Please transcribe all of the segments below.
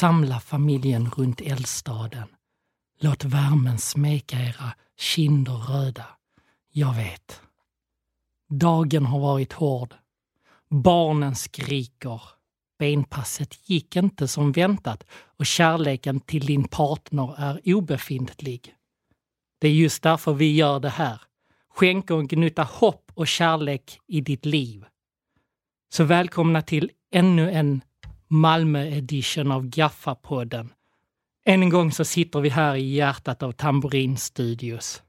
Samla familjen runt eldstaden. Låt värmen smeka era kinder röda. Jag vet. Dagen har varit hård. Barnen skriker. Benpasset gick inte som väntat och kärleken till din partner är obefintlig. Det är just därför vi gör det här. Skänker en gnutta hopp och kärlek i ditt liv. Så välkomna till ännu en Malmö-edition av Gaffa-podden. Än en gång så sitter vi här i hjärtat av Tamborin Studios.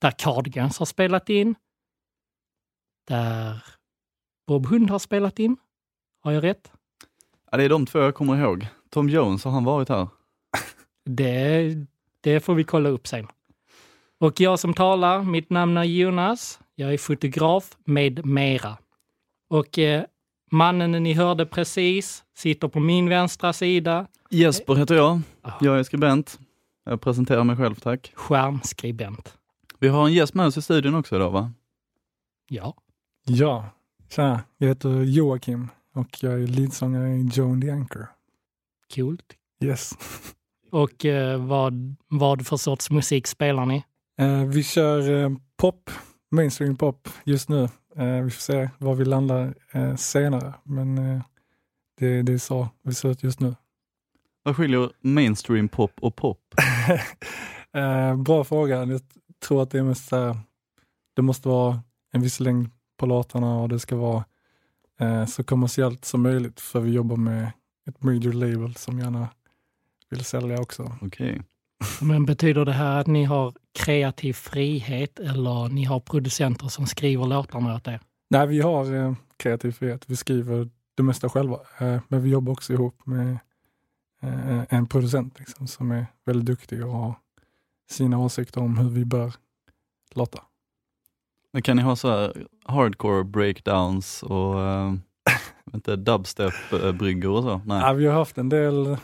Där Cardigans har spelat in. Där Bob Hund har spelat in. Har jag rätt? Ja, det är de två jag kommer ihåg. Tom Jones, har han varit här? Det, det får vi kolla upp sen. Och jag som talar, mitt namn är Jonas. Jag är fotograf med mera. Och eh, mannen ni hörde precis sitter på min vänstra sida. Jesper heter jag. Jag är skribent. Jag presenterar mig själv, tack. Skärmskribent. Vi har en gäst med oss i studion också idag, va? Ja. Ja, tjena. Jag heter Joakim och jag är leadsångare i Joan the Anchor. Coolt. Yes. Och eh, vad, vad för sorts musik spelar ni? Eh, vi kör eh, pop, mainstream pop just nu. Eh, vi får se var vi landar eh, senare, men eh, det, det är så vi ser ut just nu. Vad skiljer mainstream pop och pop? eh, bra fråga. Jag tror att det är mest så det måste vara en viss längd på låtarna och det ska vara eh, så kommersiellt som möjligt för vi jobbar med ett major label som gärna vill sälja också. Okej. Men betyder det här att ni har kreativ frihet eller ni har producenter som skriver låtarna åt er? Nej, vi har eh, kreativ frihet. Vi skriver det mesta själva, eh, men vi jobbar också ihop med eh, en producent liksom, som är väldigt duktig och har sina åsikter om hur vi bör låta. Men kan ni ha så här hardcore breakdowns och uh, inte dubstep-bryggor och så? Nej. Ja, vi har haft en del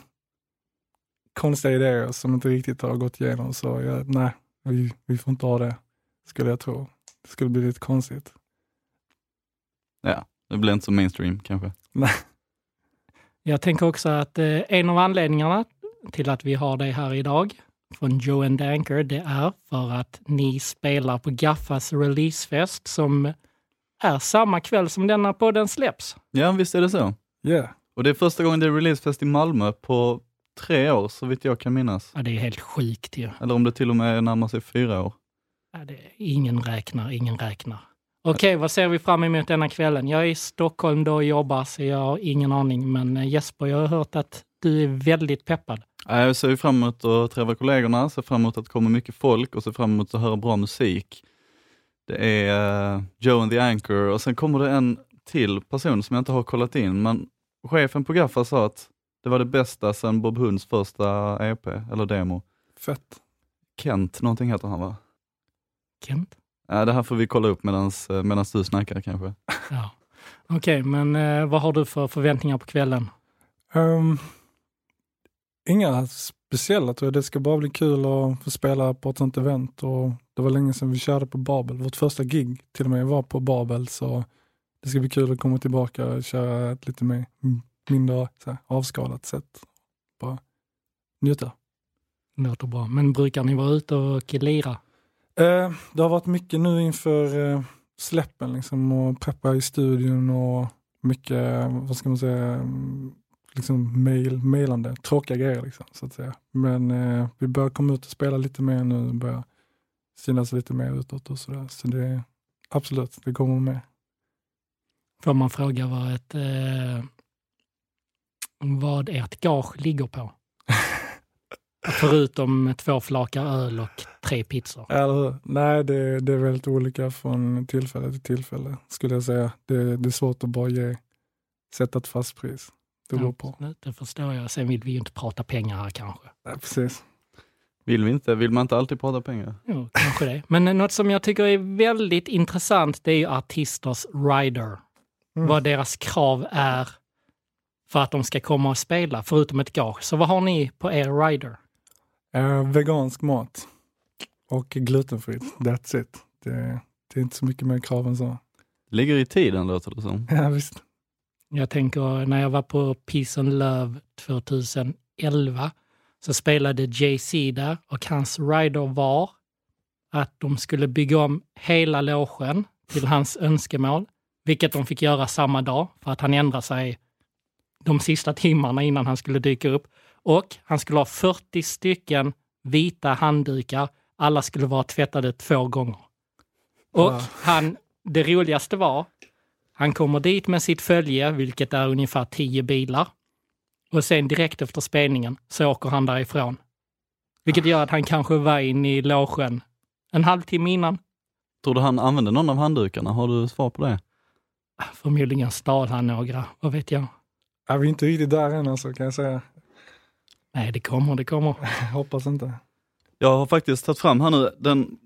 konstiga idéer som inte riktigt har gått igenom, så jag, nej, vi, vi får inte ha det, skulle jag tro. Det skulle bli lite konstigt. Ja, det blir inte så mainstream kanske. Nej. Jag tänker också att eh, en av anledningarna till att vi har dig här idag från Joe and Anchor, det är för att ni spelar på Gaffas releasefest som är samma kväll som denna podden släpps. Ja, visst är det så. Yeah. Och det är första gången det är releasefest i Malmö på tre år, så vitt jag kan minnas. Ja, det är helt sjukt ju. Eller om det till och med närmar sig fyra år. Ja, det, ingen räknar, ingen räknar. Okej, vad ser vi fram emot denna kvällen? Jag är i Stockholm då och jobbar, så jag har ingen aning. Men eh, Jesper, jag har hört att du är väldigt peppad. Ja, Jag ser fram emot att träffa kollegorna, ser fram emot att det kommer mycket folk och ser fram emot att höra bra musik. Det är uh, Joe and the Anchor och sen kommer det en till person som jag inte har kollat in, men chefen på Gaffa sa att det var det bästa sedan Bob Hunds första EP, eller demo. Fett. Kent, någonting heter han va? Kent? Ja, det här får vi kolla upp medans, eh, du snackar kanske. Ja. Okej, men eh, vad har du för förväntningar på kvällen? Um, inga speciella tror jag. Det ska bara bli kul att få spela på ett sånt event. Och det var länge sedan vi körde på Babel. Vårt första gig till och med var på Babel. Så det ska bli kul att komma tillbaka och köra ett lite mer, mindre så här, avskalat sätt. Bara njuta. Låter bra. Men brukar ni vara ute och lira? Eh, det har varit mycket nu inför eh, släppen liksom och preppa i studion och mycket, vad ska man säga, mm, liksom mail, mailande, tråkiga grejer liksom, så att säga. Men eh, vi börjar komma ut och spela lite mer nu, börjar synas lite mer utåt och sådär. Så det är absolut, det kommer med. Får man fråga vad ett eh, vad ert gage ligger på? Förutom två flakar öl och tre pizzor. Eller? Nej, det, det är väldigt olika från tillfälle till tillfälle, skulle jag säga. Det, det är svårt att bara ge, sätta ett fast pris. Det beror på. Det förstår jag. Sen vill vi ju inte prata pengar här kanske. Ja, precis. Vill vi inte? Vill man inte alltid prata pengar? Jo, kanske det. Men något som jag tycker är väldigt intressant, det är ju artisters rider. Mm. Vad deras krav är för att de ska komma och spela, förutom ett gage. Så vad har ni på er rider? Eh, vegansk mat och glutenfritt. That's it. Det, det är inte så mycket mer krav än så. Ligger i tiden låter det som. Ja, visst. Jag tänker när jag var på Peace and Love 2011 så spelade Jay-Z där och hans rider var att de skulle bygga om hela logen till hans önskemål, vilket de fick göra samma dag för att han ändrade sig de sista timmarna innan han skulle dyka upp. Och han skulle ha 40 stycken vita handdukar. Alla skulle vara tvättade två gånger. Och Wow. han, det roligaste var, han kommer dit med sitt följe, vilket är ungefär 10 bilar. Och sen direkt efter spelningen så åker han därifrån. Vilket gör att han kanske var inne i logen en halvtimme innan. Tror du han använde någon av handdukarna? Har du svar på det? Förmodligen stal han några, vad vet jag. Är vi inte riktigt där än alltså kan jag säga. Nej, det kommer, det kommer. Jag hoppas inte. Jag har faktiskt tagit fram här nu, den,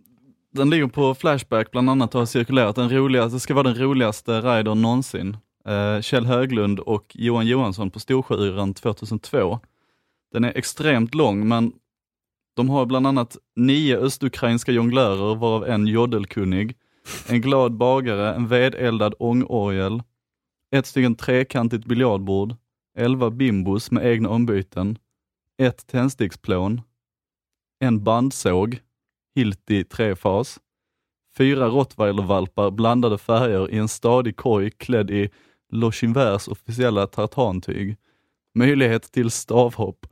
den ligger på Flashback bland annat och har cirkulerat. Den roligaste, det ska vara den roligaste ridern någonsin. Eh, Kjell Höglund och Johan Johansson på Storsjöyran 2002. Den är extremt lång, men de har bland annat nio östukrainska jonglörer, varav en jodelkunnig, en glad bagare, en vedeldad ångorgel, ett stycken trekantigt biljardbord, elva bimbos med egna ombyten, ett tändsticksplån, en bandsåg, Hilti trefas, fyra rottweilervalpar blandade färger i en stadig korg klädd i Lochinvers officiella tartantyg, möjlighet till stavhopp.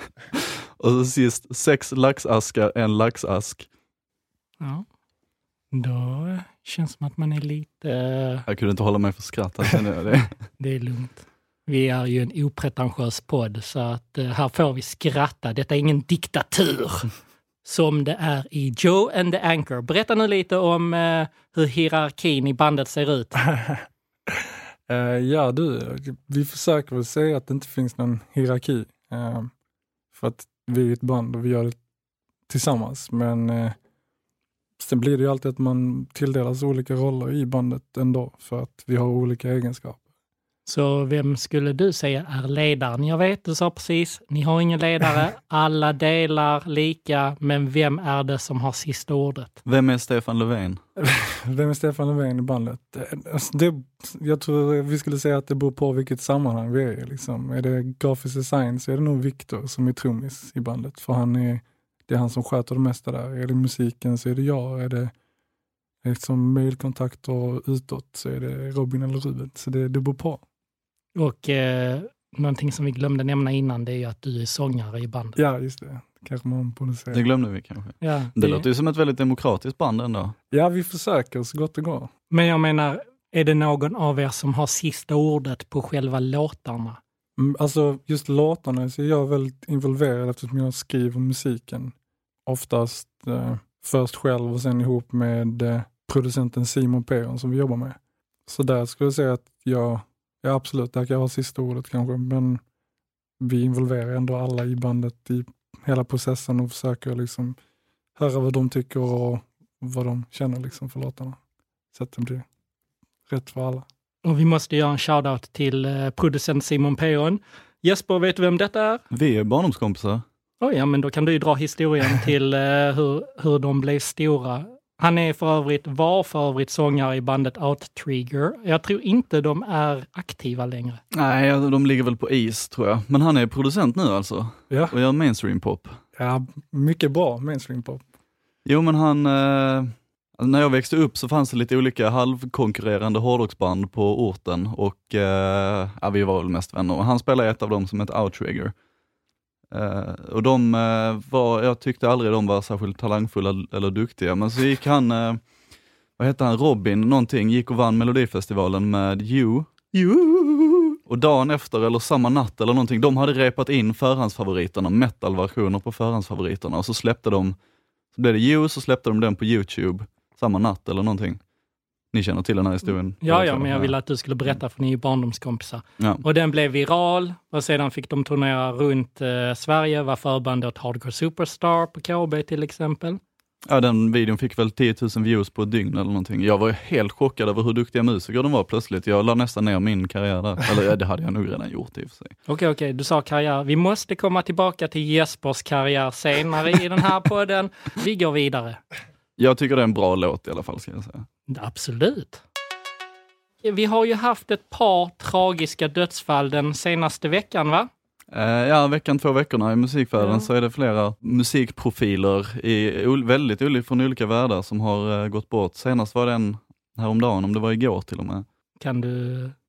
och så sist, sex laxaskar, en laxask. Ja. Då känns som att man är lite... eh, Jag kunde inte hålla mig för skratt, det. Det är lugnt. Vi är ju en opretentiös podd så att eh, här får vi skratta. Detta är ingen diktatur som det är i Joe and the Anchor. Berätta nu lite om eh, hur hierarkin i bandet ser ut. Ja du, vi försöker väl säga att det inte finns någon hierarki. för att vi är ett band och vi gör det tillsammans. Men eh, sen blir det ju alltid att man tilldelas olika roller i bandet ändå för att vi har olika egenskaper. Så vem skulle du säga är ledaren? Jag vet, du sa precis, ni har ingen ledare, alla delar lika, men vem är det som har sista ordet? Vem är Stefan Löfven? Vem är Stefan Löfven i bandet? Alltså det, jag tror vi skulle säga att det beror på vilket sammanhang vi är i. Liksom. Är det grafisk design så är det nog Viktor som är trummis i bandet. För han är, det är han som sköter det mesta där. Är det musiken så är det jag. Är det liksom mailkontakter utåt så är det Robin eller Ruben. Så det, det beror på. Och eh, någonting som vi glömde nämna innan, det är ju att du är sångare i bandet. Ja, just det. Kanske man borde säga. Det glömde vi kanske. Ja, Det låter ju som ett väldigt demokratiskt band ändå. Ja, vi försöker så gott det går. Men jag menar, är det någon av er som har sista ordet på själva låtarna? Mm, alltså just låtarna så är jag väldigt involverad eftersom jag skriver musiken. Oftast eh, först själv och sen ihop med eh, producenten Simon Peron som vi jobbar med. Så där skulle jag säga att jag, ja absolut, där kan jag ha sista ordet kanske, men vi involverar ändå alla i bandet i hela processen och försöker liksom höra vad de tycker och vad de känner liksom för låtarna. Så att det blir rätt för alla. Och vi måste göra en shoutout till eh, producent Simon Peon. Jesper, vet du vem detta är? Vi är barndomskompisar. Oh, ja, men då kan du ju dra historien till eh, hur, hur de blev stora. Han är för övrigt, var för övrigt sångare i bandet Outtrigger. Jag tror inte de är aktiva längre. Nej, de ligger väl på is tror jag. Men han är producent nu alltså Ja, och gör mainstream pop. ja mycket bra mainstream pop. Jo men han, eh, när jag växte upp så fanns det lite olika halvkonkurrerande hårdrocksband på orten och eh, ja, vi var väl mest vänner. Han spelade ett av dem som heter Outrigger. Eh, och de eh, var, jag tyckte aldrig de var särskilt talangfulla eller duktiga, men så gick han, eh, vad hette han, Robin någonting, gick och vann Melodifestivalen med You. Och dagen efter, eller samma natt eller någonting, de hade repat in förhandsfavoriterna, metal-versioner på förhandsfavoriterna och så släppte de, så blev det You, så släppte de den på Youtube samma natt eller någonting. Ni känner till den här historien? Ja, ja, men jag ville att du skulle berätta för ni är barndomskompisar. Ja. Och den blev viral och sedan fick de turnera runt eh, Sverige, var förband åt Hardcore Superstar på KB till exempel. ja, den videon fick väl 10 000 views på ett dygn eller någonting. Jag var helt chockad över hur duktiga musiker de var plötsligt. Jag la nästan ner min karriär där. Eller ja, det hade jag nog redan gjort i och för sig. Okej, okej, du sa karriär. Vi måste komma tillbaka till Jespers karriär senare i den här podden. Vi går vidare. Jag tycker det är en bra låt i alla fall, ska jag säga. Absolut. Vi har ju haft ett par tragiska dödsfall den senaste veckan, va? Eh, ja, veckan, två veckorna i musikvärlden Ja. så är det flera musikprofiler i väldigt oli- från olika världar som har eh, gått bort. Senast var det en häromdagen, om det var igår till och med. Kan du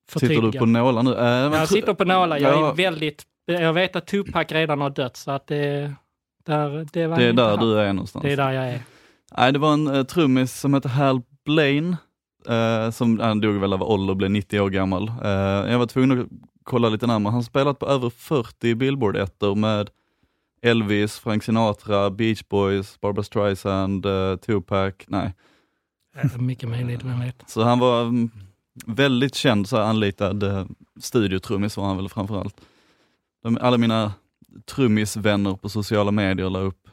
förtydliga? Sitter du på nålar nu? Men jag sitter på nålar. Jag Ja. är väldigt... Jag vet att Tupac redan har dött, så att det... Där, det, Det är där han. du är någonstans. Det är där jag är. Nej, det var en uh, trummis som hette Hal Blaine, eh, som han dog väl av ålder och blev 90 år gammal. Eh, jag var tvungen att kolla lite närmare. Han spelat på över 40 Billboard-ettor med Elvis, Frank Sinatra, Beach Boys, Barbra Streisand, eh, Tupac. Nej, Eh, Mycket möjligt, vem vet. så han var mm, väldigt känd, så här, anlitad uh, studiotrummis var han väl framförallt. De, alla mina trummisvänner på sociala medier la upp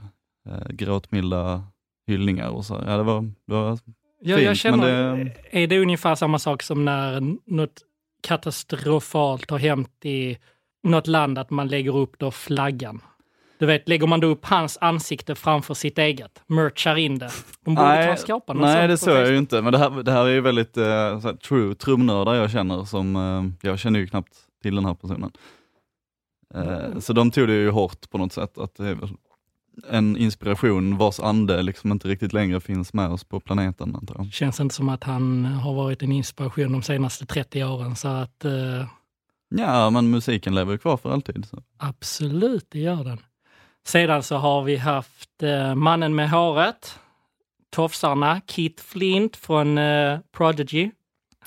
uh, gråtmilda hyllningar och så. Ja, det var, det var Jag, jag Fint, känner, men är det ungefär samma sak som när något katastrofalt har hänt i något land, att man lägger upp då flaggan? Du vet, lägger man då upp hans ansikte framför sitt eget, merchar in det. De borde Nej, skapa något Nej, det såg jag ju inte. Men det här, det här är ju väldigt uh, så true trumnördar jag känner. Som, eh, jag känner ju knappt till den här personen. Eh, Så de tog det ju hårt på något sätt. Att det är en inspiration vars ande liksom inte riktigt längre finns med oss på planeten. Antar jag. Känns inte som att han har varit en inspiration de senaste 30 åren, så att eh, Ja, men musiken lever kvar för alltid. Så. absolut, det gör den. Sedan så har vi haft eh, mannen med håret, tofsarna, Kit Flint från eh, Prodigy.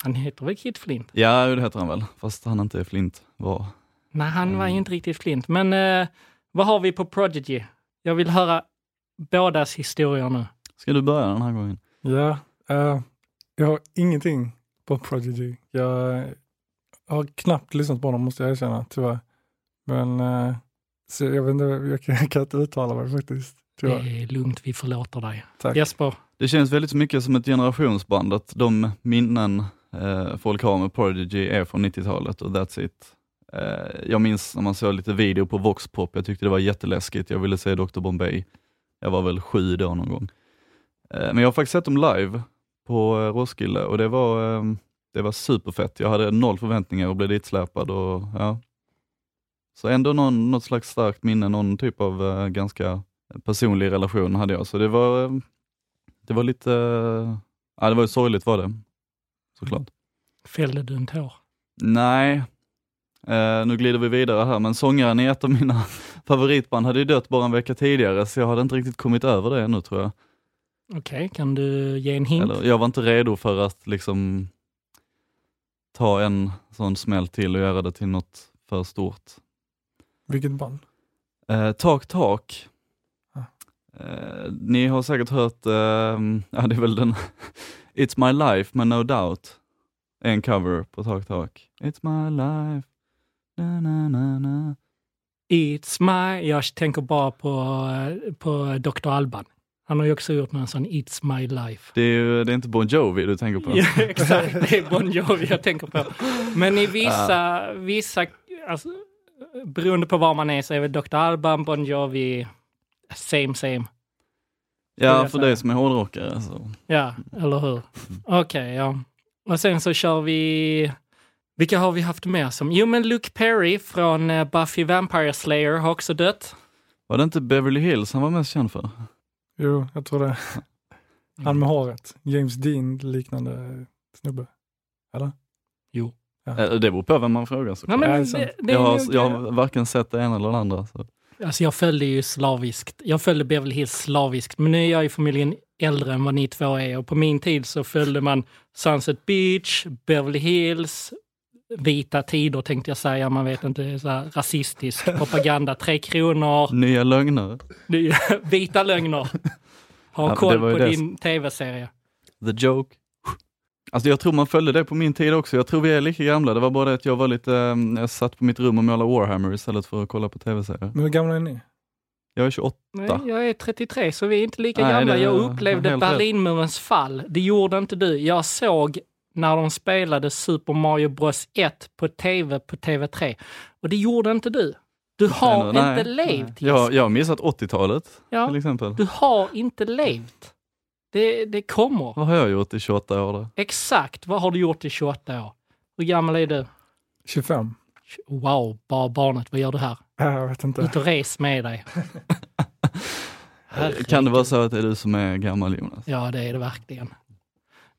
Han heter väl Kit Flint? Ja, det heter han väl. Fast han inte är Flint var. Nej, han var Mm. inte riktigt Flint. Men eh, vad har vi på Prodigy? Jag vill höra bådas historier nu. Ska du börja den här gången? Ja, eh, jag har ingenting på Prodigy. Jag har knappt lyssnat på dem måste jag erkänna, tyvärr. Men så jag, vet inte, jag, kan, jag kan inte uttala mig faktiskt. Tyvärr. Det är lugnt, vi förlåter dig. Tack. Jesper, Det känns väldigt mycket som ett generationsband, att de minnen eh, folk har med Prodigy är från 90-talet och that's it. Eh, jag minns när man såg lite video på Voxpop, jag tyckte det var jätteläskigt, jag ville se Dr Bombay. Jag var väl sju då någon gång. Eh, men jag har faktiskt sett dem live på eh, Roskilde och det var, det var superfett. Jag hade noll förväntningar och blev ditsläpad och ja. Så ändå någon, något slags starkt minne, någon typ av ganska personlig relation hade jag. Så det var, det var lite, ja det var ju sorgligt var det. Såklart. fällde du en tår? Nej, eh, nu glider vi vidare här, men sångaren i ett av mina favoritband hade ju dött bara en vecka tidigare, så jag hade inte riktigt kommit över det ännu tror jag. Okej, kan du ge en hint? Eller, jag var inte redo för att liksom ta en sån smäll till och göra det till något för stort. Vilket band? Eh, tak Tak. Ah. Eh, ni har säkert hört, eh, ja det är väl den It's My Life med No Doubt. En cover på Tak Tak. It's my life. Na, na, na, na. It's my... Jag tänker bara på, på Dr. Alban. Han har ju också gjort någon sån It's my life. Det är, ju- det är inte Bon Jovi du tänker på? Ja, exakt, det är Bon Jovi jag tänker på. Men i vissa, vissa alltså, beroende på var man är så är väl Dr. Alban, Bon Jovi, same same. Ja, för dig som är hårdrockare. Så. Ja, eller hur? Okej, ja. Och sen så kör vi... Vilka har vi haft med som? Jo, men Luke Perry från eh, Buffy Vampire Slayer har också dött. Var det inte Beverly Hills han var mest känd för? Jo, jag tror det. Han med håret. James Dean liknande snubbe. Eller? Jo. Eh, Det beror på vem man frågar Nej, såklart. men Ja, det det, jag, har, jag har varken sett det ena eller det andra. Så. Alltså jag följde ju slaviskt. Jag följde Beverly Hills slaviskt, men nu är jag ju förmodligen äldre än vad ni två är och på min tid så följde man Sunset Beach, Beverly Hills, vita tider tänkte jag säga, man vet inte, så här rasistisk propaganda, Tre Kronor, Nya lögner. är vita lögner. Ha Ja, koll på det din tv-serie. The Joke. Alltså jag tror man följde det på min tid också. Jag tror vi är lika gamla. Det var bara det att jag var lite, eh, jag satt på mitt rum och målade Warhammer istället för att kolla på tv-serier. Men hur gamla är ni? Jag är 28. Nej, jag är 33 så vi är inte lika Nej, gamla. det Jag upplevde. Berlinmurens fall. Det gjorde inte du. Jag såg när de spelade Super Mario Bros 1 på tv på TV3. Och det gjorde inte du. Du har Nej, nej, inte levt. Jag, jag har missat 80-talet Ja, till exempel. du har inte levt. Det, det kommer. Vad har jag gjort i 28 år då? Exakt. Vad har du gjort i 28 år? Hur gammal är du? 25. Wow, bara barnet. Vad gör du här? Jag vet inte. Ut och res med dig. Kan det vara så att det är du som är gammal Jonas? Ja, det är det verkligen.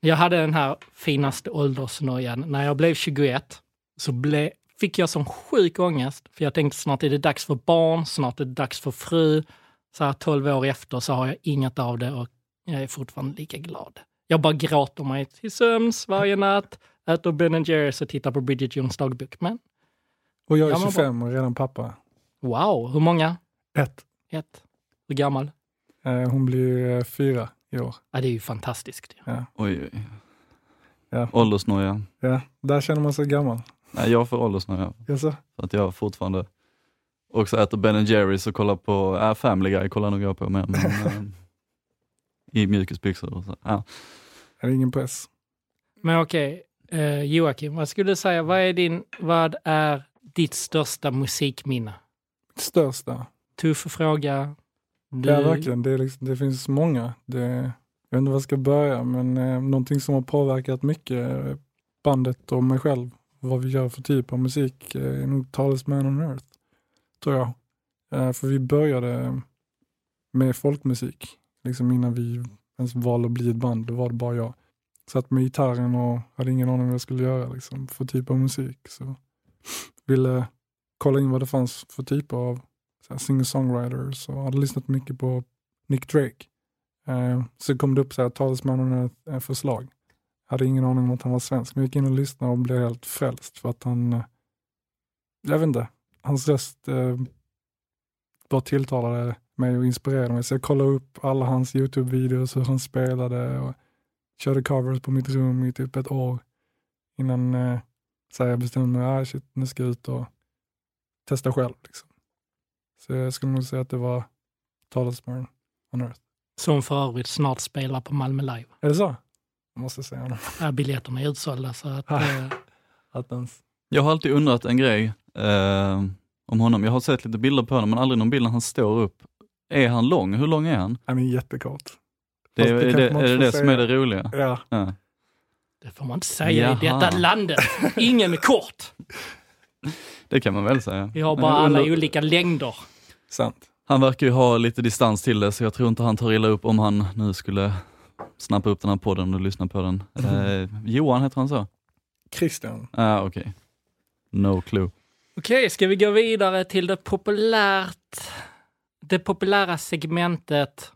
Jag hade den här finaste åldersnojan. När jag blev 21 så ble, fick jag sån sjuk ångest. För jag tänkte snart är det dags för barn, snart är det dags för fru. Så här 12 år efter så har jag inget av det och jag är fortfarande lika glad. Jag bara gråter mig till sömns varje natt, äter Ben Jerrys och tittar på Bridget Jones dagbok. Men Och jag är Ja, men 25 och redan pappa. wow, hur många? Ett. Ett. Hur gammal? Eh, Hon blir eh, fyra i år. Ja, det är ju fantastiskt. Ja. Oj, oj. Ja. Åldersnoja. ja, där känner man sig gammal. Nej, jag får åldersnoja. Jaså? För att jag fortfarande också äter Ben Jerrys och kollar på, äh, Family Guy kollar nog jag på mer, men äh, i mjukisbyxor och så. Ja. Är det ingen press? Men okej, eh, Joakim, vad skulle du säga, vad är, din, vad är ditt största musikminne? Största? Tuff fråga. Du, Ja, verkligen. Det, är liksom, det finns många. Det, jag vet inte var jag ska börja, men eh, någonting som har påverkat mycket eh, bandet och mig själv, vad vi gör för typ av musik, eh, är nog Talisman on Earth, tror jag. Eh, för vi började med folkmusik, liksom innan vi ens valde att bli ett band, då var det bara jag. Satt med gitarren och hade ingen aning vad jag skulle göra liksom, för typ av musik. Så ville kolla in vad det fanns för typer av singer-songwriters och hade lyssnat mycket på Nick Drake. Eh, så kom det upp så här, talesmannen ett eh, förslag. Hade ingen aning om att han var svensk, men jag gick in och lyssnade och blev helt frälst för att han, eh, jag vet inte, hans röst eh, bara tilltalade mig och inspirerade mig. Så jag kollade upp alla hans YouTube-videos, hur han spelade och körde covers på mitt rum i typ ett år innan eh, så jag bestämde mig, ah, shit, nu ska jag ut och testa själv. Liksom. Så jag skulle nog säga att det var Talisman on Earth. Som för övrigt snart spelar på Malmö Live. Är det så? Jag måste säga honom. Ja, biljetterna är utsålda så att... Eh, Attans. Jag har alltid undrat en grej eh, om honom. Jag har sett lite bilder på honom, men aldrig någon bild när han står upp. Är han lång? Hur lång är han? Han är jättekort. Det, är, det är, det, det som är det roliga? Ja, Ja. det får man inte säga i Jaha. detta landet. Ingen är kort. Det kan man väl säga. Vi har bara alla i olika längder. Sant. Han verkar ju ha lite distans till det, så jag tror inte han tar illa upp om han nu skulle snappa upp den här podden och lyssna på den. Eh, Johan heter han så? Christian. Ah, okej. No clue. Okej, ska vi gå vidare till det populärt, det populära segmentet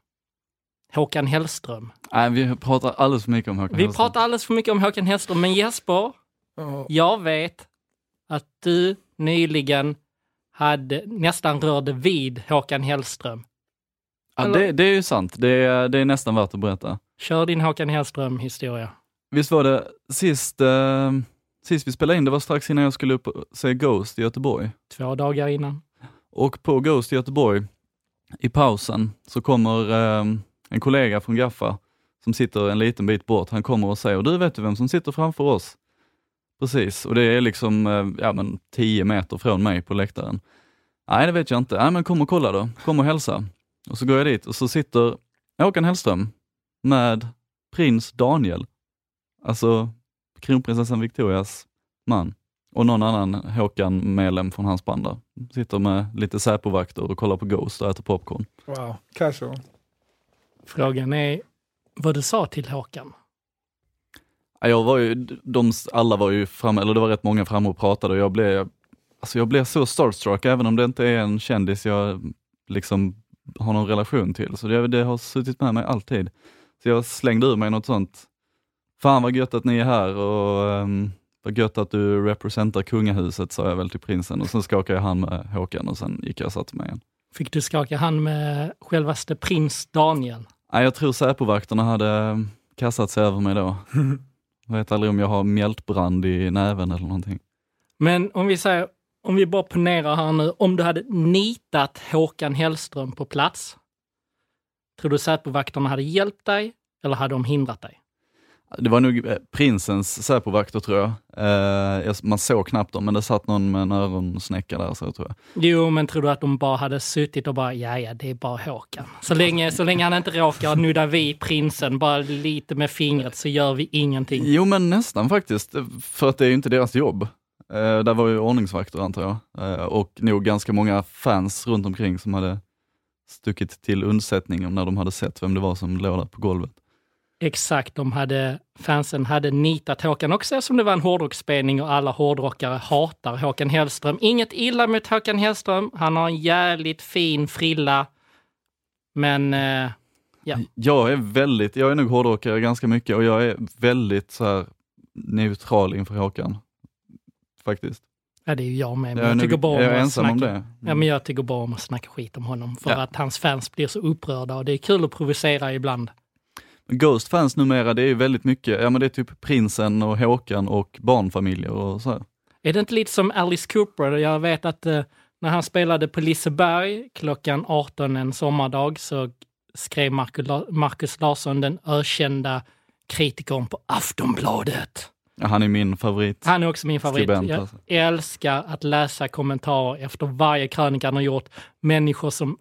Håkan Hellström. Nej, vi pratar alldeles för mycket om Håkan Vi Hellström. pratar alldeles för mycket om Håkan Hellström, men Jesper, Ja, jag vet att du nyligen hade, nästan rörde vid Håkan Hellström. Ja, det, det är ju sant. Det är, det är nästan värt att berätta. Kör din Håkan Hellström-historia. Visst var det sist, eh, sist vi spelade in, det var strax innan jag skulle upp och se Ghost i Göteborg. Två dagar innan. Och på Ghost i Göteborg, i pausen, så kommer eh, en kollega från Gaffa som sitter en liten bit bort. Han kommer och säger, du vet du vem som sitter framför oss? Precis, och det är liksom eh, ja, men 10 meter från mig på läktaren. Nej, det vet jag inte. Nej, men kom och kolla då. Kom och hälsa. Och så går jag dit och så sitter Håkan Hellström med prins Daniel, alltså kronprinsessan Victorias man och någon annan Håkan-medlem från hans band där. Sitter med lite Säpo-vakter och kollar på Ghost och äter popcorn. wow, casual. Frågan är vad du sa till Håkan. Ja, Jag var ju, de, alla var ju framme, eller det var rätt många framme och pratade och jag blev, alltså jag blev så starstruck, även om det inte är en kändis jag liksom har någon relation till. Så det, det har suttit med mig alltid. Så jag slängde ur mig något sånt, fan vad gött att ni är här och um, vad gött att du representerar kungahuset, sa jag väl till prinsen och sen skakade jag hand med Håkan och sen gick jag och satte mig igen. Fick du skaka hand med självaste prins Daniel? Nej, jag tror Säpovakterna hade kastat sig över mig då. Jag vet aldrig om jag har mjältbrand i näven eller någonting. Men om vi säger, om vi bara ponerar här nu, om du hade nitat Håkan Hellström på plats, tror du Säpovakterna hade hjälpt dig eller hade de hindrat dig? Det var nog eh, prinsens Säpovakter tror jag. Eh, man såg knappt dem, men det satt någon med en öronsnäcka där, så tror jag. Jo, men tror du att de bara hade suttit och bara, ja, ja, det är bara Håkan. Så länge, så länge han inte råkar nudda vid prinsen, bara lite med fingret, så gör vi ingenting. Jo, men nästan faktiskt, för att det är ju inte deras jobb. Eh, där var ju ordningsvakter antar jag, eh, och nog ganska många fans runt omkring som hade stuckit till undsättning när de hade sett vem det var som låg där på golvet. Exakt, de hade, fansen hade nitat Håkan också som det var en hårdrocksspelning och alla hårdrockare hatar Håkan Hellström. Inget illa mot Håkan Hellström, han har en jävligt fin frilla. Men eh, Ja. Jag är väldigt, jag är nog hårdrockare ganska mycket och jag är väldigt så här neutral inför Håkan. Faktiskt. ja, det är ju jag med. Men Jag tycker bara jag är om. Ja, men jag tycker bara om att snacka skit om honom för Ja. att hans fans blir så upprörda och det är kul att provocera ibland. Ghost fans numera, det är ju väldigt mycket, ja men det är typ prinsen och Håkan och barnfamiljer och så. här. Är det inte lite som Alice Cooper? Jag vet att eh, när han spelade på Liseberg klockan 18 en sommardag så skrev Marcus, Marcus Larsson, den ökända kritikern på Aftonbladet. Ja, han är min favorit. Han är också min favorit. Skribent, Jag alltså. älskar att läsa kommentarer efter varje krönika han har gjort. Människor som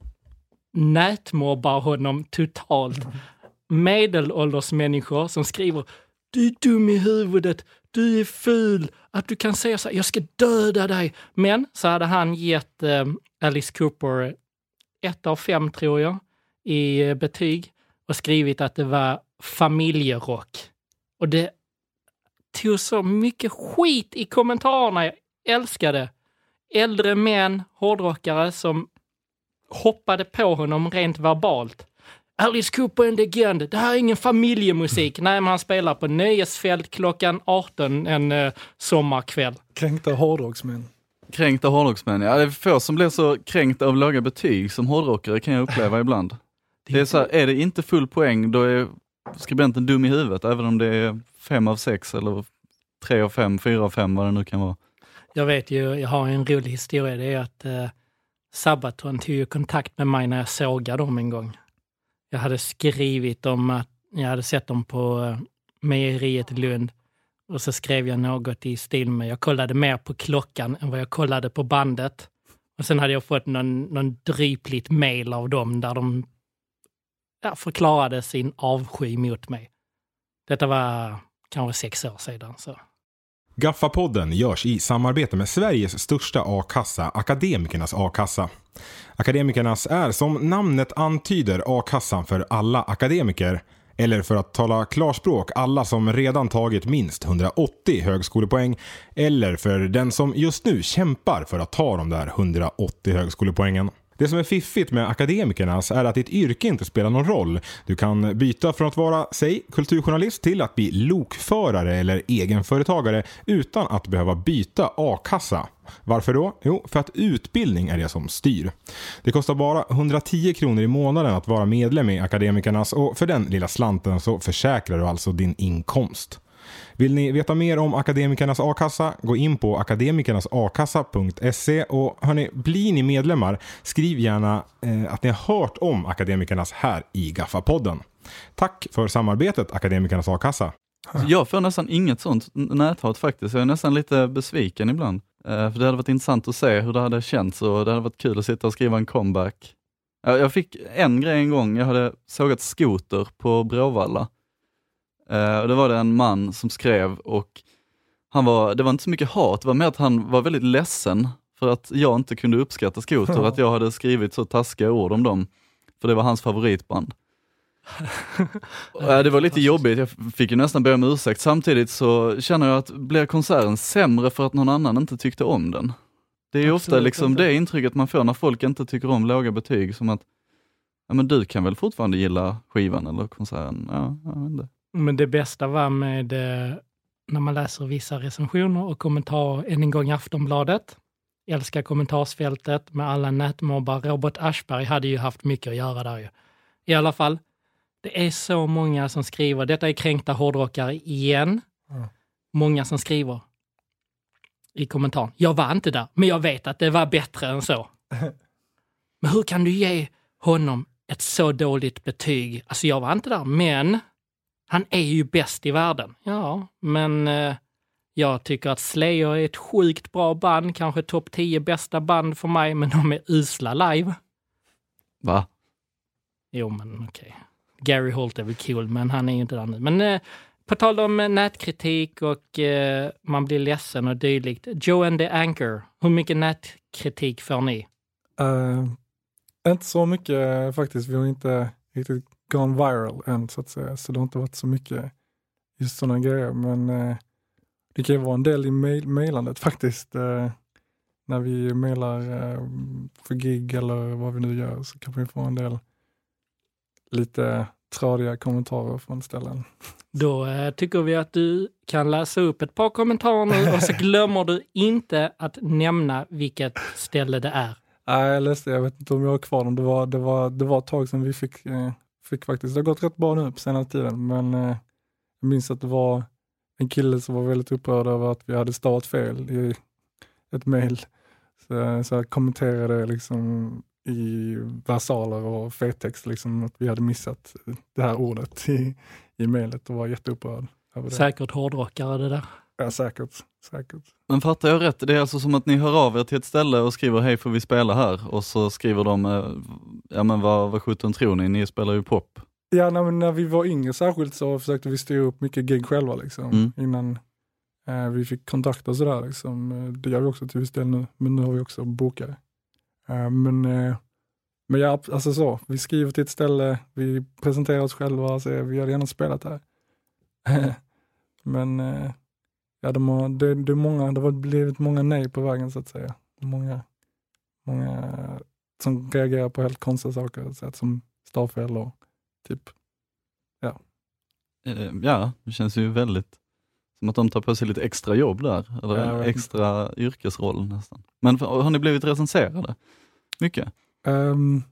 nätmobbar honom totalt. Medelålders människor som skriver du är dum i huvudet, du är ful, att du kan säga så här, jag ska döda dig. Men så hade han gett eh, Alice Cooper ett av fem, tror jag, i eh, betyg och skrivit att det var familjerock. Och det tog så mycket skit i kommentarerna. Jag älskade äldre män, hårdrockare som hoppade på honom rent verbalt. Alice Cooper är en legend. Det här är ingen familjemusik. Nej, men han spelar på nöjesfält klockan 18 en eh, sommarkväll. Kränkta hårdrocksmän. Kränkta hårdrocksmän, ja det är få som blir så kränkta av låga betyg som hårdrockare kan jag uppleva ibland. Det är så här, är det inte full poäng då är skribenten dum i huvudet, även om det är fem av sex eller tre av fem, fyra av fem, vad det nu kan vara. Jag vet ju, jag har en rolig historia. Det är att eh, Sabaton tog ju kontakt med mig när jag sågade dem en gång. Jag hade skrivit om att jag hade sett dem på eh, mejeriet i Lund och så skrev jag något i stil med jag kollade mer på klockan än vad jag kollade på bandet. Och sen hade jag fått någon, någon drypligt mail av dem där de ja, förklarade sin avsky mot mig. Detta var kanske sex år sedan. Så. Gaffa-podden görs i samarbete med Sveriges största a-kassa, Akademikernas a-kassa. Akademikernas är som namnet antyder a-kassan för alla akademiker. Eller för att tala klarspråk, alla som redan tagit minst 180 högskolepoäng. Eller för den som just nu kämpar för att ta de där 180 högskolepoängen. Det som är fiffigt med akademikernas är att ditt yrke inte spelar någon roll. Du kan byta från att vara, säg, kulturjournalist till att bli lokförare eller egenföretagare utan att behöva byta a-kassa. Varför då? Jo, för att utbildning är det som styr. Det kostar bara 110 kronor i månaden att vara medlem i Akademikernas och för den lilla slanten så försäkrar du alltså din inkomst. Vill ni veta mer om Akademikernas a-kassa? Gå in på akademikernasakassa.se och hörni, blir ni medlemmar, skriv gärna eh, att ni har hört om Akademikernas här i Gaffa-podden. Tack för samarbetet Akademikernas a-kassa. Jag får nästan inget sånt näthat faktiskt. Jag är nästan lite besviken ibland. Eh, för det hade varit intressant att se hur det hade känts och det hade varit kul att sitta och skriva en comeback. Jag fick en grej en gång, jag hade sågat skoter på Bråvalla. Eh, och det var det en man som skrev och han var, det var inte så mycket hat, det var mer att han var väldigt ledsen för att jag inte kunde uppskatta skoter, att jag hade skrivit så taskiga ord om dem. För det var hans favoritband. Ja, det var lite jobbigt, jag fick ju nästan be om ursäkt. Samtidigt så känner jag att blir konserten sämre för att någon annan inte tyckte om den? Det är ju ofta Absolut liksom inte. det intrycket man får när folk inte tycker om låga betyg, som att ja, men du kan väl fortfarande gilla skivan eller konserten? Ja, jag vet inte. Men det bästa var med eh, när man läser vissa recensioner och kommentarer, än en gång i Aftonbladet. Älskar kommentarsfältet med alla nätmobbar. Robert Aschberg hade ju haft mycket att göra där ju. I alla fall, det är så många som skriver, detta är kränkta hårdrockare igen. Ja. Många som skriver i kommentaren, jag var inte där, men jag vet att det var bättre än så. men hur kan du ge honom ett så dåligt betyg? Alltså jag var inte där, men Han är ju bäst i världen. Ja, men eh, jag tycker att Slayer är ett sjukt bra band, kanske topp 10 bästa band för mig, men de är usla live. Va? Jo, men okej. Gary Holt är väl cool, men han är ju inte där nu. Men eh, på tal om eh, nätkritik och eh, man blir ledsen och dylikt. Joe and the Anchor, hur mycket nätkritik får ni? Eh, inte så mycket eh, faktiskt. Vi har inte riktigt gone viral än så att säga. Så det har inte varit så mycket just sådana grejer. Men eh, det kan ju vara en del i mail mailandet faktiskt. Eh, när vi mailar eh, för gig eller vad vi nu gör så kan vi få en del lite tradiga kommentarer från ställen. Då eh, tycker vi att du kan läsa upp ett par kommentarer nu och så glömmer du inte att nämna vilket ställe det är. Nej, jag läste, jag vet inte om jag har kvar dem. Det var, det var, det var ett tag sedan vi fick, eh, fick faktiskt, det har gått rätt bra nu på senare tiden, men eh, jag minns att det var en kille som var väldigt upprörd över att vi hade stavat fel i ett mejl. Så, så jag kommenterade liksom i versaler och fettext liksom att vi hade missat det här ordet i, i mejlet och var jätteupprörd. Över det. Säkert hårdrockare det där. Ja, säkert. säkert. Men fattar jag rätt? Det är alltså som att ni hör av er till ett ställe och skriver hej får vi spela här? Och så skriver de, eh, ja men vad, vad sjutton tror ni? Ni spelar ju pop. Ja, när, när vi var yngre särskilt så försökte vi styra upp mycket gig själva liksom, Mm. innan eh, vi fick kontakt och sådär. Liksom. Eh, Det gör vi också till viss del nu, men nu har vi också bokare. Eh, men, eh, men ja, alltså så, vi skriver till ett ställe, vi presenterar oss själva säger vi hade gärna spelat här. men eh, ja, de har, det, det, är många, det har blivit många nej på vägen så att säga. Många, många som reagerar på helt konstiga saker, så att, som stavfel och typ Eh, Ja, det känns ju väldigt som att de tar på sig lite extra jobb där, eller Ja, extra yrkesroll nästan. Men har ni blivit recenserade? Mycket? Ehm,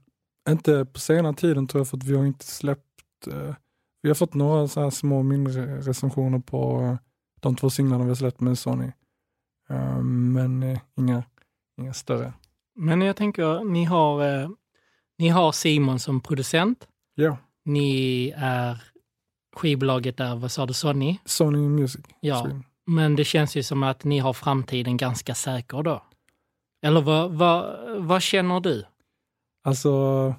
inte på senare tiden tror jag för att vi har inte släppt, eh, vi har fått några så här små mindre recensioner på eh, de två singlarna vi har släppt med Sony. Ehm, men eh, inga, inga större. Men jag tänker, ni har, eh, ni har Simon som producent. Ja, Ni är skivbolaget där, vad sa du, Sony? Sony Music. Ja, Sweden. men det känns ju som att ni har framtiden ganska säker då. Eller vad, vad, vad känner du? Alltså,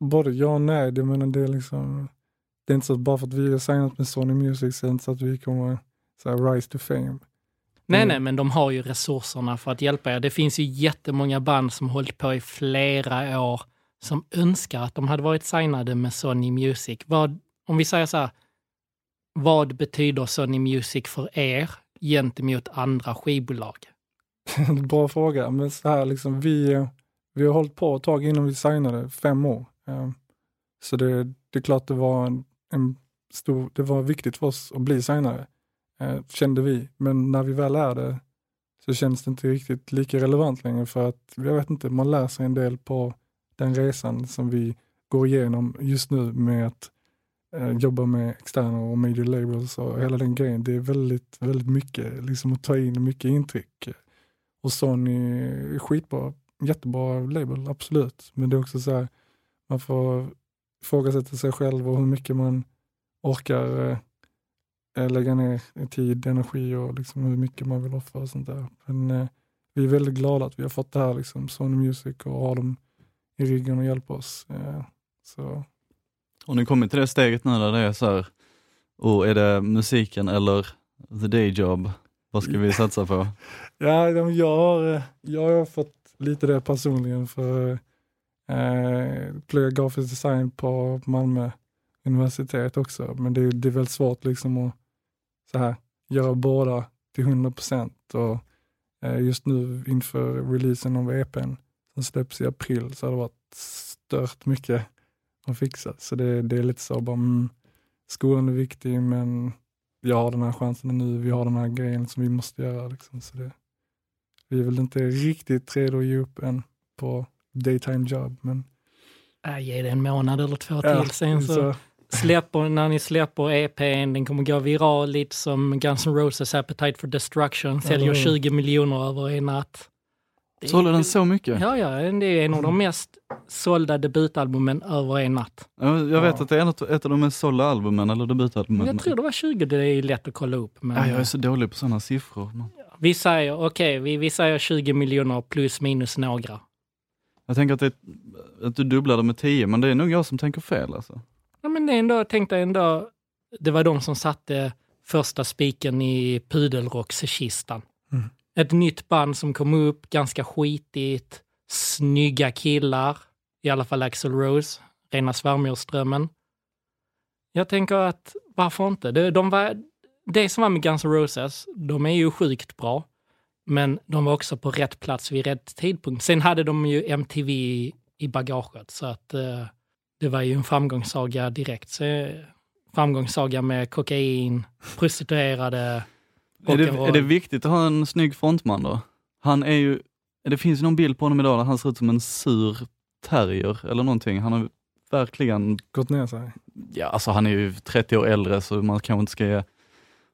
både ja och nej. Jag menar, det är liksom, det är inte så att bara för att vi har signat med Sony Music så är det inte så att vi kommer så här, rise to fame. Nej, Mm. nej, men de har ju resurserna för att hjälpa er. Det finns ju jättemånga band som hållit på i flera år som önskar att de hade varit signade med Sony Music. Vad, om vi säger så här, vad betyder Sony Music för er gentemot andra skivbolag? Bra fråga. Men så här, liksom, vi, vi har hållit på ett tag innan vi signade, fem år. Eh, Så det, det är klart det var en, en stor, det var viktigt för oss att bli signade, Eh, kände vi. Men när vi väl är det så känns det inte riktigt lika relevant längre för att, jag vet inte, man lär sig en del på den resan som vi går igenom just nu med att eh, jobba med externa och major labels och hela den grejen. Det är väldigt, väldigt mycket liksom att ta in, mycket intryck. Och Sony är skitbra, jättebra label, absolut. Men det är också så här, man får ifrågasätta sig själv och hur mycket man orkar eh, lägga ner tid, energi och liksom hur mycket man vill offra och sånt där. Men eh, vi är väldigt glada att vi har fått det här, liksom, Sony Music och har dem i ryggen och hjälper oss. Eh, så Har ni kommit till det steget nu där det är så här, oh, är det musiken eller the day job? Vad ska vi satsa på? Ja, jag har, eh, jag har fått lite det personligen för eh, plugga grafisk design på Malmö universitet också. Men det, är- det är väldigt svårt liksom att så här, göra båda till 100 procent. Och eh, just nu inför releasen av EPn som släpps i april så har det varit stört mycket att fixa. Så det, det är lite så bara, mm, skolan är viktig men jag har den här chansen nu, vi har den här grejen som vi måste göra. Liksom, så det, vi är väl inte riktigt redo att ge upp än på daytime job. Men, Äh, ge det en månad eller två ja, till. Sen så släpper, när ni släpper EPn, den kommer gå viral lite som Guns N' Roses Appetite for Destruction, säljer Eller hur? 20 miljoner över en natt. Det Sålde den så mycket? Ja, ja, det är en av de mest sålda debutalbumen över en natt. Ja, Jag vet Ja. att det är ett, ett av de mest sålda albumen, eller debutalbumen. Jag tror det var 20, det är lätt att kolla upp. Men ja, jag är så dålig på sådana siffror. men- vi säger, okej, vi, vi säger 20 miljoner plus minus några. Jag tänker att, det, att du dubblade med 10, men det är nog jag som tänker fel alltså. Ja, men det är ändå, jag tänkte ändå, det var de som satte första spiken i pudelrockskistan. Mm. Ett nytt band som kom upp, ganska skitigt, snygga killar, i alla fall Axl Rose, rena svärmorsdrömmen. Jag tänker att varför inte? Det, de var, det som var med Guns N' Roses, de är ju sjukt bra, men de var också på rätt plats vid rätt tidpunkt. Sen hade de ju MTV i, i bagaget, så att eh, det var ju en framgångssaga direkt. Så, eh, framgångssaga med kokain, prostituerade, Är det, är det viktigt att ha en snygg frontman då? Han är ju, det finns ju någon bild på honom idag där han ser ut som en sur terrier eller någonting. Han har verkligen, Gått ner sig. ja alltså han är ju 30 år äldre så man kanske inte ska ge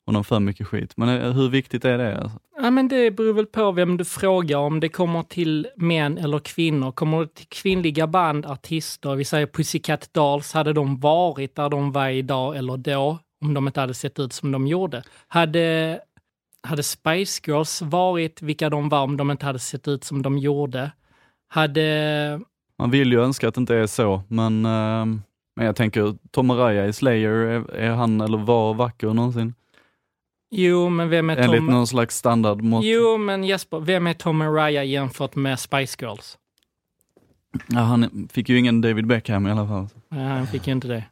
honom för mycket skit. Men eh, hur viktigt är det? Alltså? Ja, men det beror väl på vem du frågar om det kommer till män eller kvinnor. Kommer det till kvinnliga band, artister, vi säger Pussycat Dolls, hade de varit där de var idag eller då, om de inte hade sett ut som de gjorde? Hade, hade Spice Girls varit vilka de var om de inte hade sett ut som de gjorde? Hade... Man vill ju önska att det inte är så, men, eh, men jag tänker Tom Araya i Slayer, är, är han eller var vacker någonsin? Jo, men vem är Enligt Tom... någon slags standardmått. Jo, men Jesper, vem är Tom Araya jämfört med Spice Girls? Ja, han fick ju ingen David Beckham i alla fall. Nej, han fick ju inte det.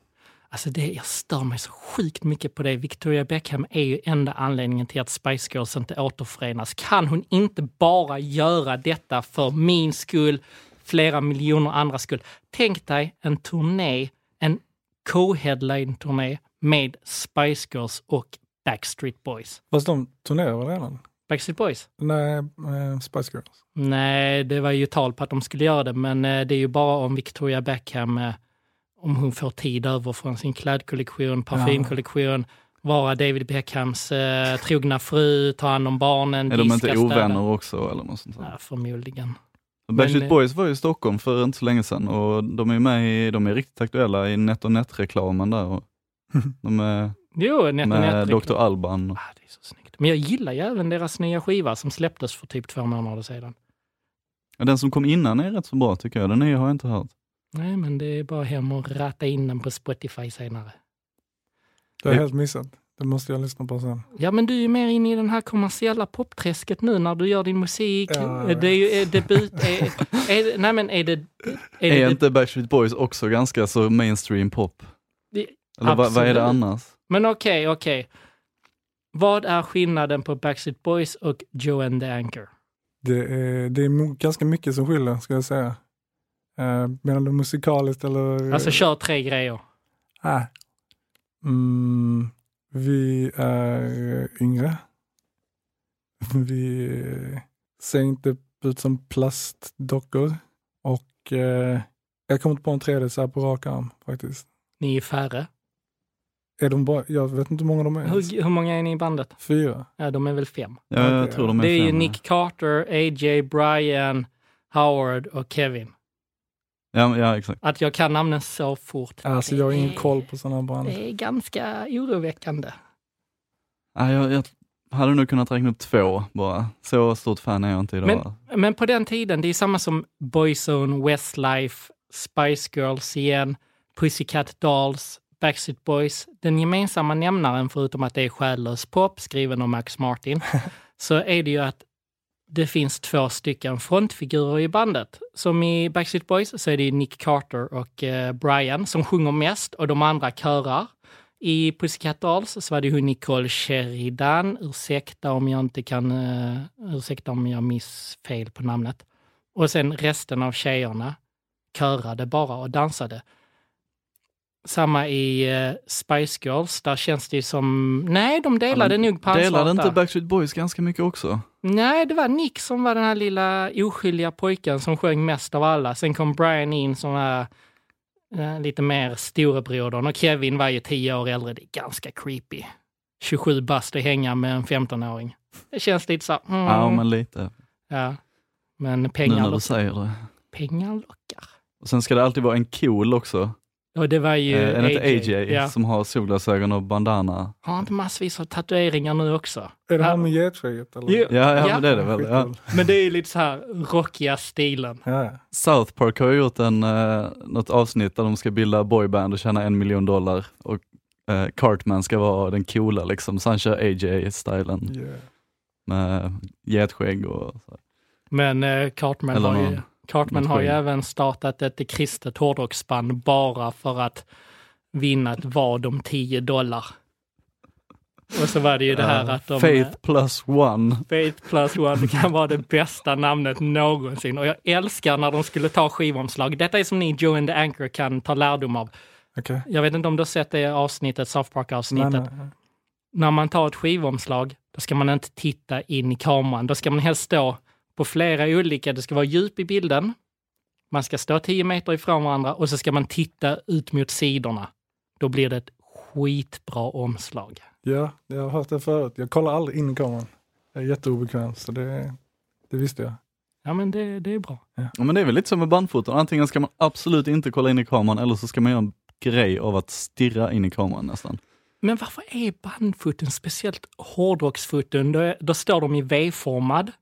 Alltså det, jag stör mig så sjukt mycket på det. Victoria Beckham är ju enda anledningen till att Spice Girls inte återförenas. Kan hon inte bara göra detta för min skull, flera miljoner andra skull? Tänk dig en turné, en co-headline-turné med Spice Girls och Backstreet Boys. Fast de turnerar redan. Backstreet Boys? Nej, eh, Spice Girls. Nej, det var ju tal på att de skulle göra det, men eh, det är ju bara om Victoria Beckham, eh, om hon får tid över från sin klädkollektion, parfymkollektion, vara David Beckhams eh, trogna fru, ta hand om barnen, Är de diska, inte städa. ovänner också eller något sånt? där? Ja, förmodligen. Backstreet Men, Boys var ju i Stockholm för inte så länge sedan och de är med i, de är riktigt aktuella i NetOnNet-reklamen där. Och de är Jo, net, med net, Dr. Alban. Ah, det är så snyggt. Men jag gillar ju även deras nya skiva som släpptes för typ två månader sedan. Ja, Den som kom innan är rätt så bra tycker jag, den nya har jag inte hört. Nej, men det är bara hem och ratta in den på Spotify senare. Det har jag Det- helt missat. Det måste jag lyssna på sen. Ja, men du är ju mer inne i den här kommersiella popträsket nu när du gör din musik. Ja, det är ju är debut... Är, är, nej, men är det... Är Är, det inte Backstreet Boys också ganska så mainstream pop? Det- Eller vad, vad är det annars? Men okej, okej. Vad är skillnaden på Backstreet Boys och Joe and the Anchor? Det är, det är ganska mycket som skiljer, ska jag säga. Uh, menar du musikaliskt eller? Alltså kör tre grejer. Ah. Mm, vi är yngre. Vi eh, ser inte ut som plastdockor. Och eh, jag kommer inte på en tredje så här på rak arm faktiskt. Ni är färre. Är de bara, jag vet inte hur många de är. Hur, hur många är ni i bandet? Fyra. Ja, de är väl fem. Ja, jag tror de är Det är ju fem, ja. Nick Carter, AJ, Brian, Howard och Kevin. Ja, ja, exakt. Att jag kan namnen så fort. Alltså jag har ingen koll på sådana band. Det är ganska oroväckande. Ja, jag, jag hade nog kunnat räkna upp två bara. Så stort fan är jag inte idag. Men- Men på den tiden, det är samma som Boyzone, Westlife, Spice Girls igen, Pussycat Dolls, Backstreet Boys. Den gemensamma nämnaren, förutom att det är själlös pop skriven av Max Martin, så är det ju att det finns två stycken frontfigurer i bandet. Som i Backstreet Boys så är det Nick Carter och eh, Brian som sjunger mest och de andra körar. I Pussycat Dolls så var det hon Nicole Sheridan, ursäkta om jag inte kan, uh, ursäkta om jag miss fel på namnet. Och sen resten av tjejerna körade bara och dansade. Samma i uh, Spice Girls, där känns det som, nej de delade Ja, nog på ansvaret Delade inte. Backstreet Boys ganska mycket också? Nej, det var Nick som var den här lilla oskyldiga pojken som sjöng mest av alla. Sen kom Brian in som var eh, lite mer storebrodern och Kevin var ju tio år äldre. Det är ganska creepy. 27 bast att hänga med en 15-åring. Det känns lite så. Mm, Ja, men lite. ja. Men Nu pengar, när du lockar. säger det. pengar lockar. Och sen ska det alltid vara en cool också. Och det var ju Eh, inte AJ Ja. som har solglasögon och bandana? Har han inte massvis av tatueringar nu också? Är det Ja. han med getskägget? Ja, ja, Ja. men det är det väl. Ja. Men det är ju lite så här rockiga stilen. Ja. South Park har ju gjort en, eh, något avsnitt där de ska bilda boyband och tjäna en miljon dollar och eh, Cartman ska vara den coola liksom, så han kör AJ-stylen Yeah. med getskägg och så. Men eh, Cartman, Eller har ju, Cartman har ju även startat ett kristet hårdrocksband bara för att vinna ett vad om 10 dollar. Och så var det ju det här Eh, att de... Faith plus one. Faith plus one kan vara det bästa namnet någonsin. Och jag älskar när de skulle ta skivomslag. Detta är som ni, Joe and the Anchor, kan ta lärdom av. Okej. Jag vet inte om du har sett det avsnittet, South Nej, Park-avsnittet. nej, nej. När man tar ett skivomslag, då ska man inte titta in i kameran. Då ska man helst stå på flera olika, det ska vara djup i bilden. Man ska stå 10 meter ifrån varandra och så ska man titta ut mot sidorna. Då blir det ett skitbra omslag. Ja, jag har hört det förut. Jag kollar aldrig in i kameran. Jag är jätteobekväm, så det, det visste jag. Ja, men det, det är bra. Ja, men det är väl lite som med bandfoton, antingen ska man absolut inte kolla in i kameran eller så ska man göra en grej av att stirra in i kameran nästan. Men varför är bandfoton, speciellt hårdrocksfoton, då, då står de i V-formad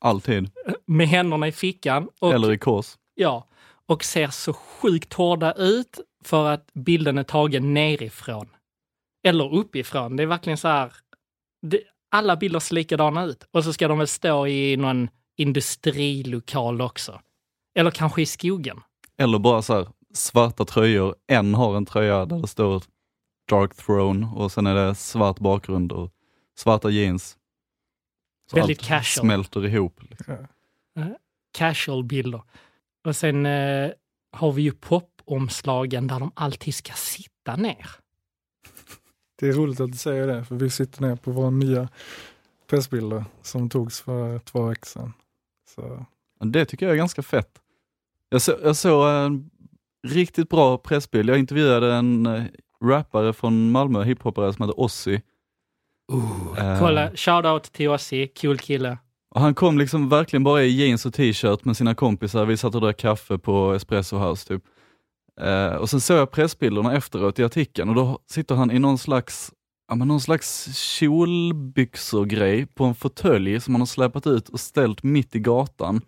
Alltid. med händerna i fickan och, Eller i kors. ja, och ser så sjukt hårda ut för att bilden är tagen nerifrån. Eller uppifrån. Det är verkligen så här, det, alla bilder ser likadana ut. Och så ska de väl stå i någon industrilokal också. Eller kanske i skogen. Eller bara så här, svarta tröjor, en har en tröja där det står Dark Throne och sen är det svart bakgrund och svarta jeans. Så Väldigt allt casual. smälter ihop. Liksom. Casual bilder. Och sen eh, har vi ju popomslagen där de alltid ska sitta ner. Det är roligt att du säger det, för vi sitter ner på våra nya pressbilder som togs för två veckor sedan. Så, Det tycker jag är ganska fett. Jag, så, jag såg en riktigt bra pressbild. Jag intervjuade en eh, rappare från Malmö, hiphopare som heter Ossi. Eh, Kolla, shoutout till Ossi, kul kille. Och han kom liksom verkligen bara i jeans och t-shirt med sina kompisar. Vi satt och drack kaffe på Espresso House typ. Eh, och sen såg jag pressbilderna efteråt i artikeln och då sitter han i någon slags, ja, men någon slags kjolbyxor-grej på en fåtölj som han har släpat ut och ställt mitt i gatan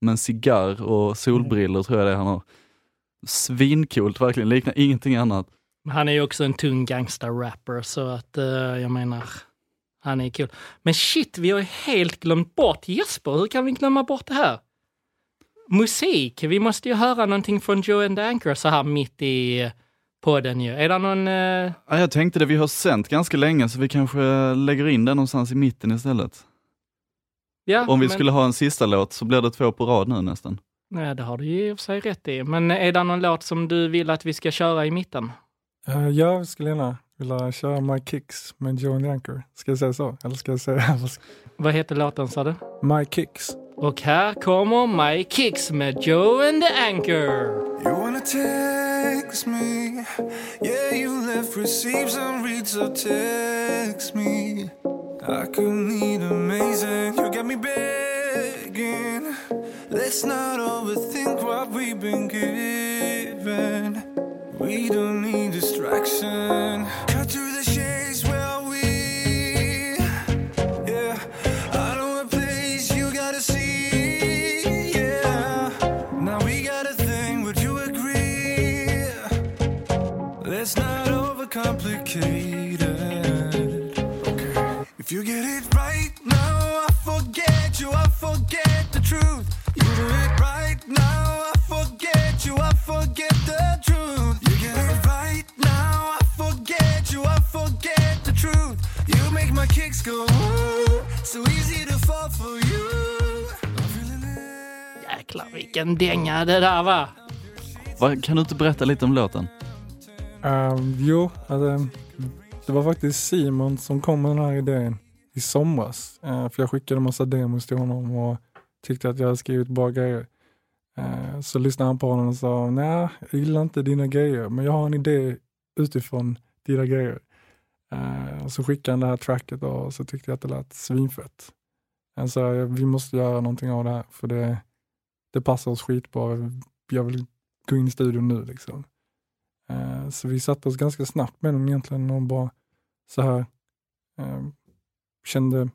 med en cigarr och solbriller tror jag det är han har. Svincoolt verkligen, liknar ingenting annat. Han är ju också en tung gangster-rapper så att eh, jag menar, han är kul. Men shit, vi har ju helt glömt bort Jesper. Hur kan vi glömma bort det här? Musik. Vi måste ju höra någonting från Joe and the Anchor så här mitt i eh, podden ju. Är det någon... eh, Ja, jag tänkte det, vi har sänt ganska länge så vi kanske lägger in den någonstans i mitten istället. ja, Om vi men- skulle ha en sista låt så blir det två på rad nu nästan. Nej, det har du ju i och för sig rätt i. Men är det någon låt som du vill att vi ska köra i mitten? Eh, jag skulle gärna vilja köra My Kicks med Joe and the Anchor. Ska jag säga så? Eller ska jag säga vad heter låten sa du? My Kicks? Och här kommer My Kicks med Joe and the Anchor. You wanna text me? Yeah, you left receipts unread, so text me. I could need amazing. You got me begging. Let's not overthink what we've been given. We don't need distraction. Vilken dänga det där var. Va, kan du inte berätta lite om låten? Um, jo, alltså, det var faktiskt Simon som kom med den här idén i somras. Eh, för jag skickade en massa demos till honom och tyckte att jag hade skrivit bra grejer. Eh, så lyssnade han på den och sa, nej, jag gillar inte dina grejer, men jag har en idé utifrån dina grejer. Eh, och så skickade han det här tracket och så tyckte jag att det lät svinfett. Han sa, vi måste göra någonting av det här, för det, det passar oss skitbra. Jag vill gå in i studion nu liksom. Eh, så vi satte oss ganska snabbt med den egentligen och bara så här eh, kände,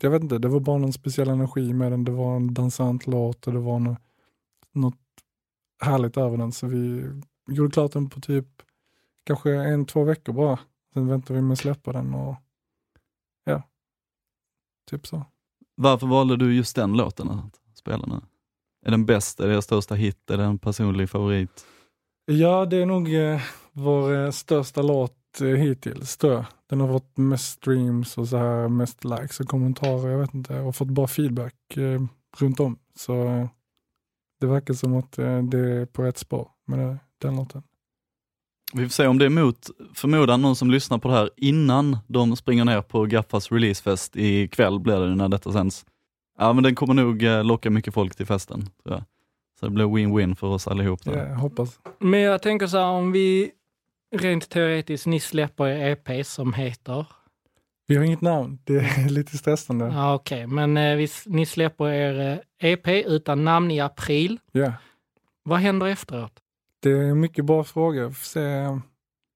jag vet inte, det var bara någon speciell energi med den. Det var en dansant låt och det var något, något härligt över den. Så vi gjorde klart den på typ kanske en, två veckor bara. Sen väntade vi med att släppa den och ja, typ så. Varför valde du just den låten att spela nu? Är den bäst? Är det er största hit? Är det en personlig favorit? Ja, det är nog eh, vår eh, största låt eh, hittills tror jag. Den har fått mest streams och så här, mest likes och kommentarer, jag vet inte, och fått bra feedback eh, runt om. Så eh, det verkar som att eh, det är på ett spår med den låten. Vi får se om det är mot förmodan någon som lyssnar på det här innan de springer ner på Gaffas releasefest ikväll blir det när detta sänds. Ja men den kommer nog eh, locka mycket folk till festen. Tror jag. Så det blir win-win för oss allihop. Där. Ja, jag hoppas. Men jag tänker så här, om vi rent teoretiskt, ni släpper er EP som heter? Vi har inget namn, det är lite stressande. Ja, Okej, men eh, vi, ni släpper er eh, EP utan namn i april. Ja. Vad händer efteråt? Det är en mycket bra fråga. Vi se.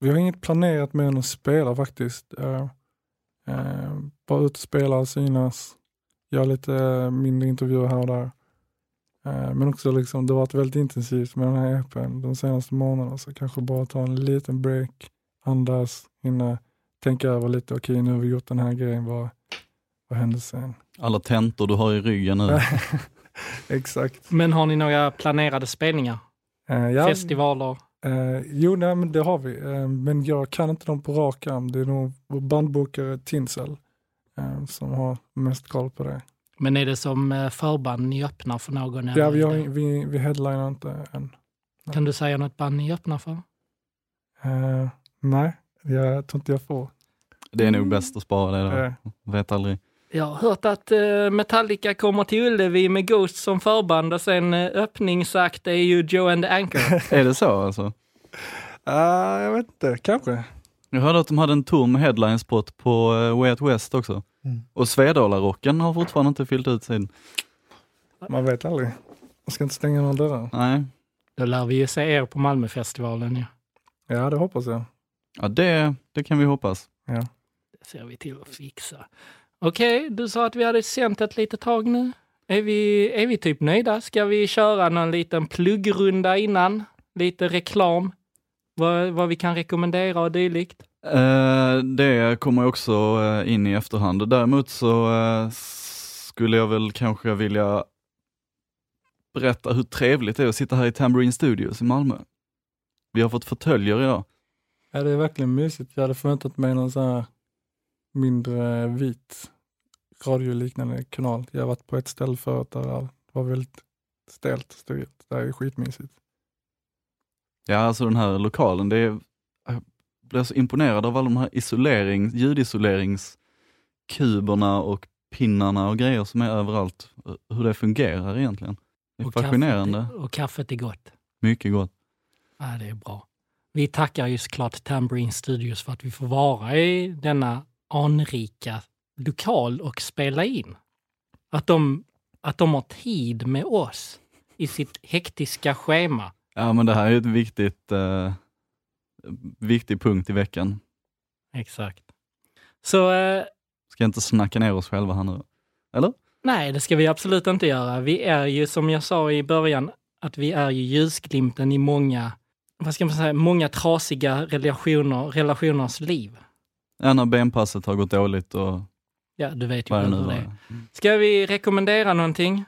Vi har inget planerat mer än att spela faktiskt. Eh, eh, bara ut och spela och synas. Göra lite eh, mindre intervjuer här och där. Eh, men också liksom, det har varit väldigt intensivt med den här EPn de senaste månaderna. Så kanske bara ta en liten break, andas, hinna tänka över lite. Okej, nu har vi gjort den här grejen. Vad, vad händer sen? Alla tentor du har i ryggen nu. Exakt. Men har ni några planerade spelningar? Eh, ja, Festivaler? Eh, jo, nej, men det har vi. Eh, men jag kan inte dem på rak arm. Det är nog bandbokare Tinsel som har mest koll på det. Men är det som eh, förband ni öppnar för någon? Ja, vi, har, vi, vi headlinar inte än. Kan du säga något band ni öppnar för? Eh, nej, jag tror inte jag får. Det är nog bäst att spara det där. Eh, Vet aldrig. Jag har hört att eh, Metallica kommer till Ullevi med Ghost som förband och sen eh, öppningsakt är ju Joe and the Anchor. Är det så alltså? ah, jag vet inte, kanske. Jag hörde att de hade en med headlinespot på uh, Way Out West också. Mm. Och Svedala-rocken har fortfarande inte fyllt ut sin. Man vet aldrig. Man ska inte stänga några dörrar. Nej, Då lär vi ju se er på Malmöfestivalen. Ja. Ja, det hoppas jag. ja, det, det kan vi hoppas. Det ser vi till att fixa. Okej, du sa att vi hade sänt ett litet tag nu. Är vi, är vi typ nöjda? Ska vi köra någon liten pluggrunda innan? Lite reklam? Vad, vad vi kan rekommendera och dylikt? Eh, det kommer också eh, in i efterhand. Däremot så eh, skulle jag väl kanske vilja berätta hur trevligt det är att sitta här i Tambourine Studios i Malmö. Vi har fått fåtöljer idag. Ja, det är verkligen mysigt. Jag hade förväntat mig någon sån här mindre vit radioliknande kanal. Jag har varit på ett ställe förut där det var väldigt stelt och stelt. Det här är skitmysigt. Ja, alltså den här lokalen, det är, jag blir så imponerad av alla de här isolering, ljudisoleringskuberna och pinnarna och grejer som är överallt. Hur det fungerar egentligen. Det är Och fascinerande. Kaffet, och kaffet är gott. Mycket gott. Ja, det är bra. Vi tackar ju såklart Tambourine Studios för att vi får vara i denna anrika lokal och spela in. Att de, att de har tid med oss i sitt hektiska schema. Ja, men det här är ett viktigt, eh, viktig punkt i veckan. Exakt. Så eh, Ska inte snacka ner oss själva här nu. Eller? nej, det ska vi absolut inte göra. Vi är ju som jag sa i början, att vi är ju ljusglimten i många, vad ska man säga, många trasiga relationer, relationers liv. Ja, när benpasset har gått dåligt och Ja, du vet ju hur det är. Ska vi rekommendera någonting?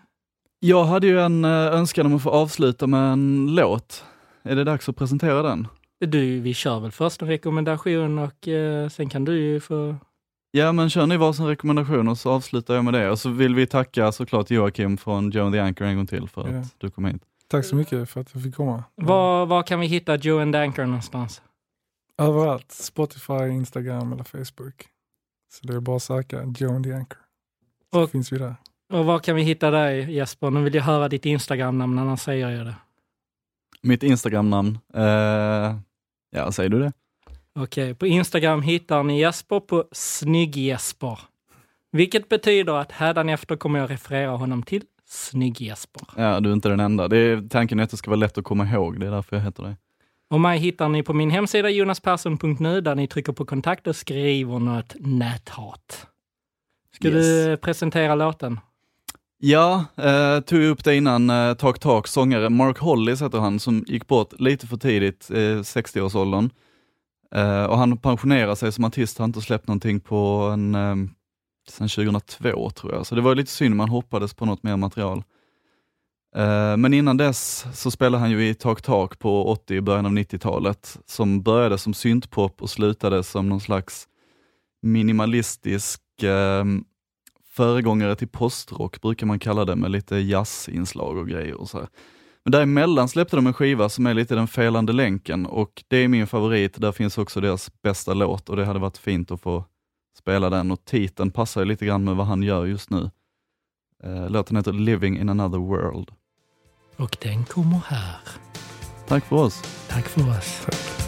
Jag hade ju en eh, önskan om att få avsluta med en låt. Är det dags att presentera den? Du, vi kör väl först en rekommendation och eh, sen kan du ju få... Ja, men kör ni varsin rekommendation och så avslutar jag med det. Och så vill vi tacka såklart Joakim från Joe and the Anchor en gång till för Ja. att du kom hit. Tack så mycket för att jag fick komma. Var, var kan vi hitta Joe and Anchor någonstans? Överallt. Spotify, Instagram eller Facebook. Så det är bara att söka Joe and the Anchor. Så Och- finns vi där. Och var kan vi hitta dig Jesper? Nu vill jag höra ditt Instagram-namn, annars säger jag det. Mitt Instagram-namn, eh, ja säger du det? Okej, på Instagram hittar ni Jesper på Snygg-Jesper. Vilket betyder att hädanefter kommer jag referera honom till Snygg Jesper. Ja, du är inte den enda. Det är, tanken är att det ska vara lätt att komma ihåg, det är därför jag heter det. Och mig hittar ni på min hemsida jonaspersson.nu där ni trycker på kontakt och skriver något näthat. Ska Yes. du presentera låten? Ja, eh, tog upp det innan, eh, Tak Tak, sångare Mark Hollis heter han, som gick bort lite för tidigt, eh, 60-årsåldern. Eh, och han pensionerade sig som artist, har inte släppt någonting på en, eh, sen 2002 tror jag, så det var lite synd, man hoppades på något mer material. Eh, men innan dess så spelade han ju i Tak Tak på 80 i början av 90-talet, som började som syntpop och slutade som någon slags minimalistisk eh, föregångare till postrock brukar man kalla det med lite jazzinslag och grejer och så här. Men däremellan släppte de en skiva som är lite den felande länken och det är min favorit. Där finns också deras bästa låt och det hade varit fint att få spela den och titeln passar ju lite grann med vad han gör just nu. Eh, Låten heter Living in another world. Och den kommer här. Tack för oss. Tack för oss. Tack.